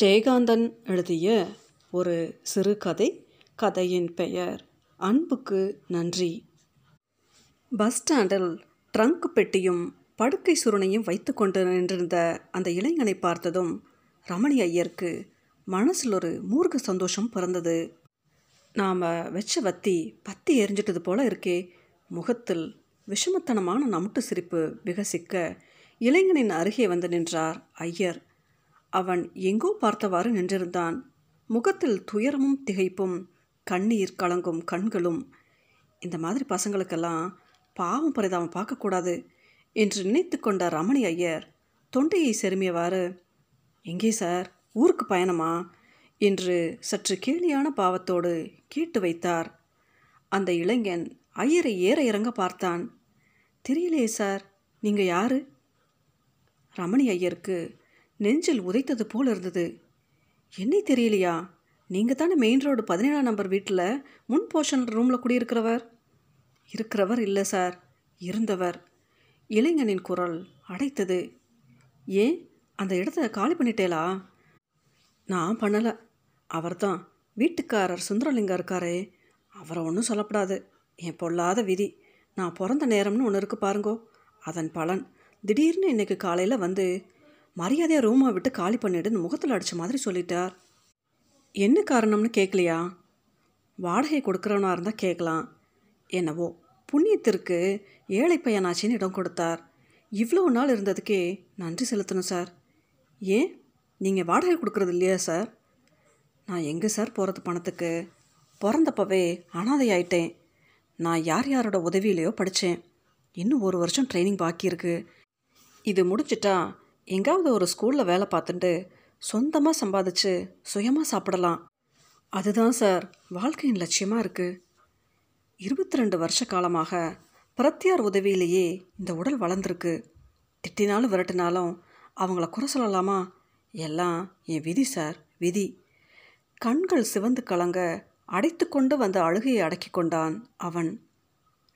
ஜெயகாந்தன் எழுதிய ஒரு சிறுகதை கதையின் பெயர் அன்புக்கு நன்றி. பஸ் ஸ்டாண்டில் ட்ரங்க் பெட்டியும் படுக்கை சுருணையும் வைத்து கொண்டு நின்றிருந்த அந்த இளைஞனை பார்த்ததும் ரமணி ஐயருக்கு மனசில் ஒரு மூர்க்க சந்தோஷம் பிறந்தது. நாம் வச்ச வத்தி பத்தி எரிஞ்சிட்டது போல இருக்கே. முகத்தில் விஷமத்தனமான நமுட்டு சிரிப்பு விகசிக்க இளைஞனின் அருகே வந்து நின்றார் ஐயர். அவன் எங்கோ பார்த்தவாறு நின்றிருந்தான். முகத்தில் துயரமும் திகைப்பும் கண்ணீர் கலங்கும் கண்களும். இந்த மாதிரி பசங்களுக்கெல்லாம் பாவம் பரிதாபம் பார்க்கக்கூடாது என்று நினைத்து கொண்ட ரமணி ஐயர் தொண்டையை செருமியவாறு எங்கே சார்? ஊருக்கு பயணமா? என்று சற்று கேலியான பாவத்தோடு கேட்டு வைத்தார். அந்த இளைஞன் ஐயரை ஏற இறங்க பார்த்தான். தெரியலையே சார் நீங்கள் யாரு? ரமணி ஐயருக்கு நெஞ்சில் உதைத்தது போல் இருந்தது. என்னை தெரியலையா? நீங்கள் தானே மெயின் ரோடு பதினேழாம் நம்பர் வீட்டில் முன் போர்ஷன் ரூமில் குடியிருக்கிறவர்? இருக்கிறவர் இல்லை சார் இருந்தவர். இளைஞனின் குரல் அடைத்தது. ஏன்? அந்த இடத்த காலி பண்ணிட்டேலா நான் பண்ணலை. அவர்தான். வீட்டுக்காரர் சுந்தரலிங்கம் இருக்காரே. அவரை ஒன்றும் சொல்லப்படாது. என் பொல்லாத விதி. நான் பிறந்த நேரம்னு ஒன்று இருக்கு பாருங்கோ. அதன் பலன். திடீர்னு இன்றைக்கி காலையில் வந்து மரியாதையாக ரூமை விட்டு காலி பண்ணிடுன்னு முகத்தில் அடித்த மாதிரி சொல்லிட்டார். என்ன காரணம்னு கேட்கலையா வாடகை கொடுக்குறவனா இருந்தால் கேட்கலாம் என்னவோ புண்ணியத்திற்கு ஏழை பையனாச்சின்னு இடம் கொடுத்தார். இவ்வளோ நாள் இருந்ததுக்கே நன்றி செலுத்தணும் சார். ஏன்? நீங்கள் வாடகை கொடுக்குறது இல்லையா சார்? நான் எங்கே சார் போகிறது பணத்துக்கு? பிறந்தப்பவே அனாதை ஆயிட்டேன் நான் யார் யாரோட உதவியிலையோ படித்தேன் இன்னும் ஒரு வருஷம் ட்ரைனிங் பாக்கி இருக்கு. இது முடிச்சிட்டா எங்காவது ஒரு ஸ்கூலில் வேலை பார்த்துட்டு சொந்தமாக சம்பாதிச்சு சுயமாக சாப்பிடலாம். அதுதான் சார் வாழ்க்கையின் லட்சியமாக இருக்குது இருபத்தி ரெண்டு வருஷ காலமாக பிரத்தியார் உதவியிலேயே இந்த உடல் வளர்ந்துருக்கு. திட்டினாலும் விரட்டினாலும் அவங்கள குறை சொல்லலாமா? எல்லாம் என் விதி சார் விதி. கண்கள் சிவந்து கலங்க அடைத்து கொண்டு வந்த அழுகையை அடக்கி கொண்டான் அவன்.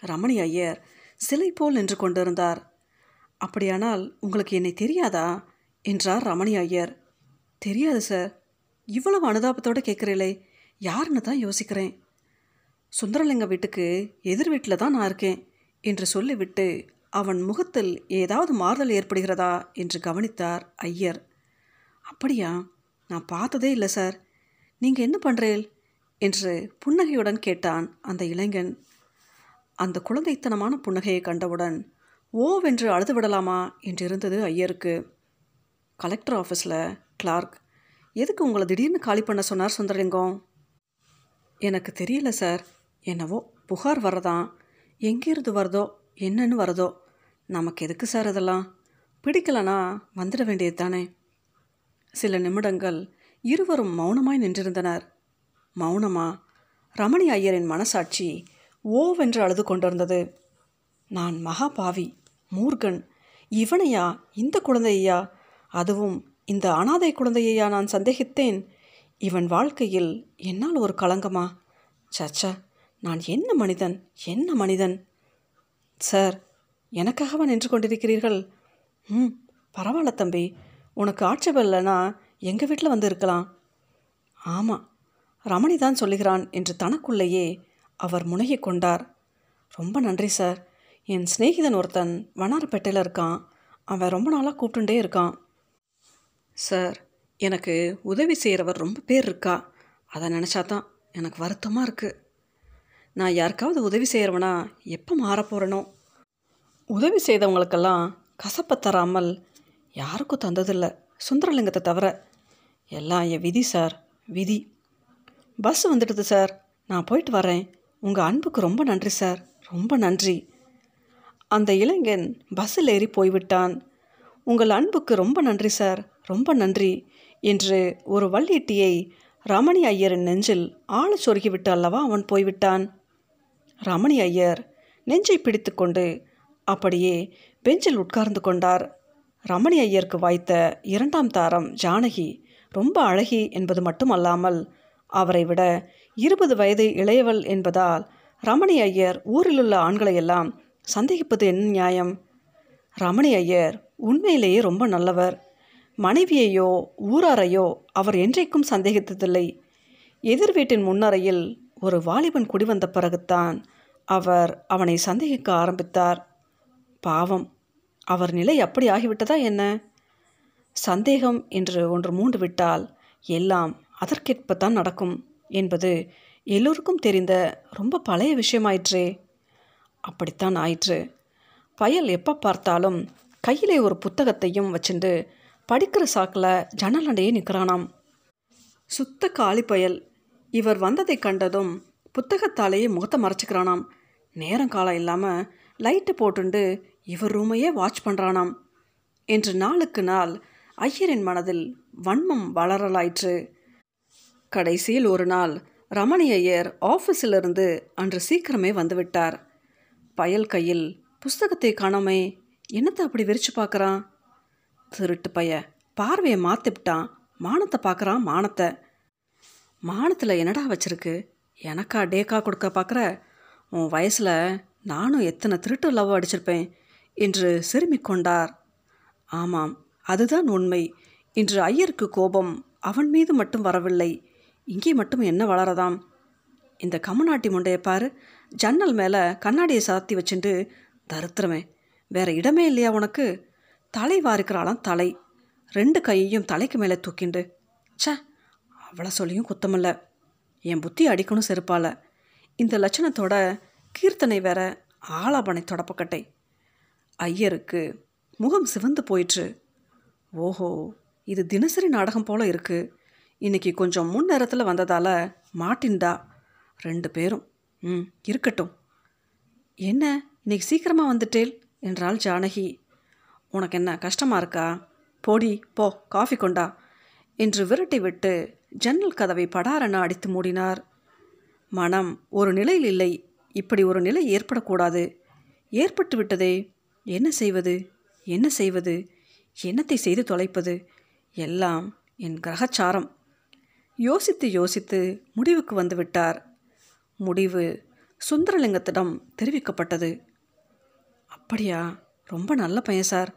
ரமணி ஐயர் சிலை போல் நின்று கொண்டிருந்தார். அப்படியானால் உங்களுக்கு என்னை தெரியாதா? என்றார் ரமணி ஐயர். தெரியாது சார் இவ்வளவு அனுதாபத்தோடு கேட்குறீங்களே யாருன்னு தான் யோசிக்கிறேன். சுந்தரலிங்க வீட்டுக்கு எதிர் வீட்டில் தான் நான் இருக்கேன் என்று சொல்லிவிட்டு அவன் முகத்தில் ஏதாவது மாறுதல் ஏற்படுகிறதா என்று கவனித்தார் ஐயர். அப்படியா? நான் பார்த்ததே இல்லை சார் நீங்கள் என்ன பண்ணுறேன் என்று புன்னகையுடன் கேட்டான் அந்த இளைஞன். அந்த குழந்தைத்தனமான புன்னகையை கண்டவுடன் ஓவென்று அழுது விடலாமா என்று இருந்தது ஐயருக்கு. கலெக்டர் ஆஃபீஸில் கிளார்க் எதுக்கு உங்களை திடீர்னு காலி பண்ண சொன்னார் சுந்தரலிங்கம்? எனக்கு தெரியல சார். என்னவோ புகார் வரதான் எங்கேருந்து வருதோ என்னன்னு வருதோ. நமக்கு எதுக்கு சார் அதெல்லாம்? பிடிக்கலனா வந்துட வேண்டியது தானே. சில நிமிடங்கள் இருவரும் மௌனமாய் நின்றிருந்தனர். மௌனமா? ரமணி ஐயரின் மனசாட்சி ஓவென்று அழுது கொண்டிருந்தது. நான் மகா பாவி. மூர்கன் இவனையா? இந்த குழந்தையா அதுவும் இந்த அனாதை குழந்தையா நான் சந்தேகித்தேன். இவன் வாழ்க்கையில் என்னால் ஒரு களங்கமா? சச்சா நான் என்ன மனிதன்? என்ன மனிதன்? சார் எனக்காகவா நின்று கொண்டிருக்கிறீர்கள்? ம் பரவாயில்ல தம்பி. உனக்கு ஆட்சேபம் இல்லைன்னா எங்கள் வீட்டில் வந்து இருக்கலாம். ஆமாம் ரமணி தான் சொல்லுகிறான் என்று தனக்குள்ளேயே அவர் முனகி கொண்டார். ரொம்ப நன்றி சார். என் சிநேகிதன் ஒருத்தன் வண்ணாரப்பேட்டையில் இருக்கான். அவன் ரொம்ப நாளாக கூப்பிட்டுட்டே இருக்கான். சார் எனக்கு உதவி செய்கிறவர் ரொம்ப பேர் இருக்கா? அதை நினச்சா தான் எனக்கு வருத்தமாக இருக்குது நான் யாருக்காவது உதவி செய்கிறவனா எப்போ மாறப்போகிறனோ உதவி செய்தவங்களுக்கெல்லாம் கசப்பை தராமல் யாருக்கும் தந்ததில்லை. சுந்தரலிங்கத்தை தவிர எல்லாம் என் விதி சார். விதி. பஸ் வந்துடுது சார். நான் போயிட்டு வரேன். உங்கள் அன்புக்கு ரொம்ப நன்றி சார். ரொம்ப நன்றி. அந்த இளைஞன் பஸ்ஸில் ஏறி போய்விட்டான். உங்கள் அன்புக்கு ரொம்ப நன்றி சார். ரொம்ப நன்றி என்று ஒரு வள்ளீட்டியை ரமணி ஐயரின் நெஞ்சில் ஆள சொருகிவிட்டு அல்லவா அவன் போய்விட்டான். ரமணி ஐயர் நெஞ்சை பிடித்து கொண்டு அப்படியே பெஞ்சில் உட்கார்ந்து கொண்டார். ரமணி ஐயருக்கு வாய்த்த இரண்டாம் தாரம் ஜானகி ரொம்ப அழகி என்பது மட்டுமல்லாமல் அவரை விட இருபது வயது இளையவள் என்பதால் ரமணி ஐயர் ஊரிலுள்ள ஆண்களையெல்லாம் சந்தேகிப்பது என்ன நியாயம்? ரமணி ஐயர் உண்மையிலேயே ரொம்ப நல்லவர். மனைவியையோ ஊராரையோ அவர் என்றைக்கும் சந்தேகித்ததில்லை. எதிர் வீட்டின் முன்னறையில் ஒரு வாலிபன் குடிவந்த பிறகுத்தான் அவர் அவனை சந்தேகிக்க ஆரம்பித்தார். பாவம் அவர் நிலை அப்படி ஆகிவிட்டதா என்ன? சந்தேகம் என்று ஒன்று மூண்டு விட்டால் எல்லாம் அதற்கேற்பத்தான் நடக்கும் என்பது எல்லோருக்கும் தெரிந்த ரொம்ப பழைய விஷயமாயிற்றே. அப்படித்தான் ஆயிற்று. பயல் எப்போ பார்த்தாலும் கையிலே ஒரு புத்தகத்தையும் வச்சுண்டு படிக்கிற சாக்கில் ஜன்னலண்டையே நிற்கிறானாம். சுத்த காளி பயல். இவர் வந்ததை கண்டதும் புத்தகத்தாலேயே முகத்தை மறைச்சிக்கிறானாம். நேரம் காலம் இல்லாமல் லைட்டு போட்டுண்டு இவர் ரூமையே வாட்ச் பண்ணுறானாம் என்று நாளுக்கு நாள் ஐயரின் மனதில் வன்மம் வளரலாயிற்று. கடைசியில் ஒரு நாள் ரமணி ஐயர் ஆஃபீஸிலிருந்து அன்று சீக்கிரமே வந்துவிட்டார். பயல் கையில் புஸ்தகத்தை காணோமே என்னத்தை அப்படி விரிச்சு பார்க்குறான் திருட்டு பைய. பார்வையை மாற்றிவிட்டான் மானத்தை பார்க்குறான் மானத்தை. மானத்தில் என்னடா வச்சிருக்கு? எனக்கா டேக்கா கொடுக்க பார்க்குற உன் வயசில் நானும் எத்தனை திருட்டு லவ் அடிச்சிருப்பேன் என்று சிறுமி கொண்டார். ஆமாம் அதுதான் உண்மை. இன்று ஐயருக்கு கோபம் அவன் மீது மட்டும் வரவில்லை. இங்கே மட்டும் என்ன வளரதாம்? இந்த கம்மநாட்டி முண்டையை பாரு. ஜன்னல் மேலே கண்ணாடியை சாத்தி வச்சுட்டு தருத்திரமே. வேற இடமே இல்லையா உனக்கு? தலை வாரிக்கிறாளாம் தலை. ரெண்டு கையையும் தலைக்கு மேலே தூக்கிண்டு. சே அவ்வளோ சொல்லியும் குத்தமில்ல. என் புத்தி அடிக்கணும் செருப்பால. இந்த லட்சணத்தோட கீர்த்தனை வேற ஆலாபனை தொடப்பக்கட்டை. ஐயருக்கு முகம் சிவந்து போயிற்று. ஓஹோ இது தினசரி நாடகம் போல இருக்கு. இன்னைக்கு கொஞ்சம் முன் நேரத்தில் வந்ததால் மாட்டின்டா. ரெண்டு பேரும். ம் இருக்கட்டும். என்ன இன்னைக்கு சீக்கிரமாக வந்துட்டேன் என்றாள் ஜானகி. உனக்கு என்ன கஷ்டமாக இருக்கா? போடி போ காஃபி கொண்டா என்று விரட்டி விட்டு ஜன்னல் கதவை படாரென அடித்து மூடினார். மனம் ஒரு நிலையில் இல்லை. இப்படி ஒரு நிலை ஏற்படக்கூடாது. ஏற்பட்டு விட்டதே என்ன செய்வது? என்ன செய்வது? என்னத்தை செய்து தொலைப்பது? எல்லாம் என் கிரகச்சாரம். யோசித்து யோசித்து முடிவுக்கு வந்து விட்டார். முடிவு சுந்தரலிங்கத்திடம் தெரிவிக்கப்பட்டது. அப்படியா? ரொம்ப நல்ல பையன் சார்.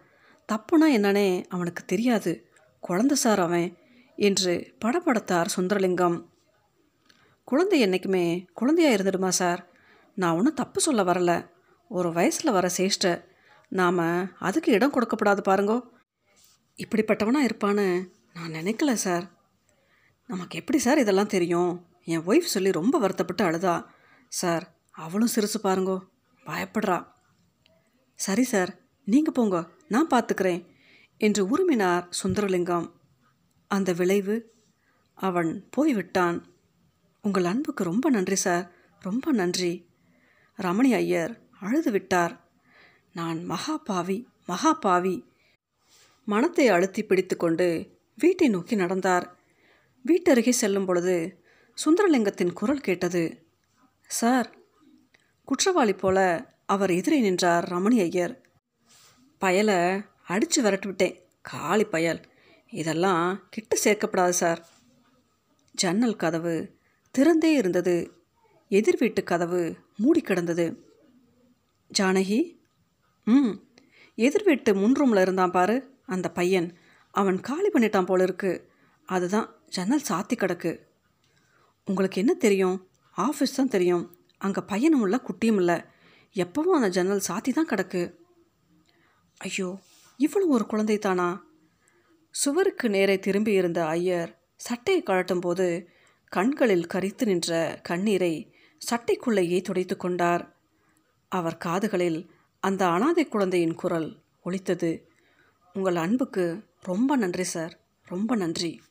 தப்புனா என்னன்னே அவனுக்கு தெரியாது. குழந்த சார் அவன் என்று படப்படுத்தார் சுந்தரலிங்கம். குழந்தை என்றைக்குமே குழந்தையாக இருந்துடுமா சார்? நான் ஒன்றும் தப்பு சொல்ல வரல. ஒரு வயசில் வர சேஷ்ட. நாம் அதுக்கு இடம் கொடுக்கப்படாது பாருங்கோ. இப்படிப்பட்டவனாக இருப்பான்னு நான் நினைக்கல சார். நமக்கு எப்படி சார் இதெல்லாம் தெரியும்? என் ஒய்ஃப் சொல்லி ரொம்ப வருத்தப்பட்டு அழுதா. சார் அவளும் சிறுசு பாருங்கோ. பயப்படுறா. சரி சார். நீங்கள் போங்க. நான் பார்த்துக்கிறேன் என்று உருமினார் சுந்தரலிங்கம். அந்த விளைவு அவன் போய்விட்டான். உங்கள் அன்புக்கு ரொம்ப நன்றி சார். ரொம்ப நன்றி. ரமணி ஐயர் அழுது விட்டார். நான் மகா பாவி மகா பாவி மனத்தை அழுத்தி பிடித்து கொண்டு வீட்டை நோக்கி நடந்தார். வீட்டருகே செல்லும் பொழுது சுந்தரலிங்கத்தின் குரல் கேட்டது. சார் குற்றவாளி போல அவர் எதிரே நின்றார் ரமணி ஐயர். பயலை அடித்து விரட்டு விட்டேன் காளி பயல். இதெல்லாம் கிட்ட சேர்க்கப்படாது சார். ஜன்னல் கதவு திறந்தே இருந்தது. எதிர் வீட்டு கதவு மூடி கிடந்தது. ஜானகி? ம். எதிர் வீட்டு முன் ரூமில் இருந்தான் பாரு. அந்த பையன். அவன் காலி பண்ணிட்டான் போல இருக்கு. அதுதான் ஜன்னல் சாத்தி கிடக்கு. உங்களுக்கு என்ன தெரியும்? ஆஃபீஸ் தான் தெரியும். அங்கே பையனும் இல்லை குட்டியும் இல்லை எப்பவும் அந்த ஜன்னல் சாத்தி தான் கிடக்கு. ஐயோ இவ்வளவு ஒரு குழந்தை தானா? சுவருக்கு நேரே திரும்பி இருந்த ஐயர் சட்டையை கழட்டும் போது கண்களில் கரித்து நின்ற கண்ணீரை சட்டைக்குள்ளேயே துடைத்து கொண்டார். அவர் காதுகளில் அந்த அனாதை குழந்தையின் குரல் ஒலித்தது. உங்கள் அன்புக்கு ரொம்ப நன்றி சார். ரொம்ப நன்றி.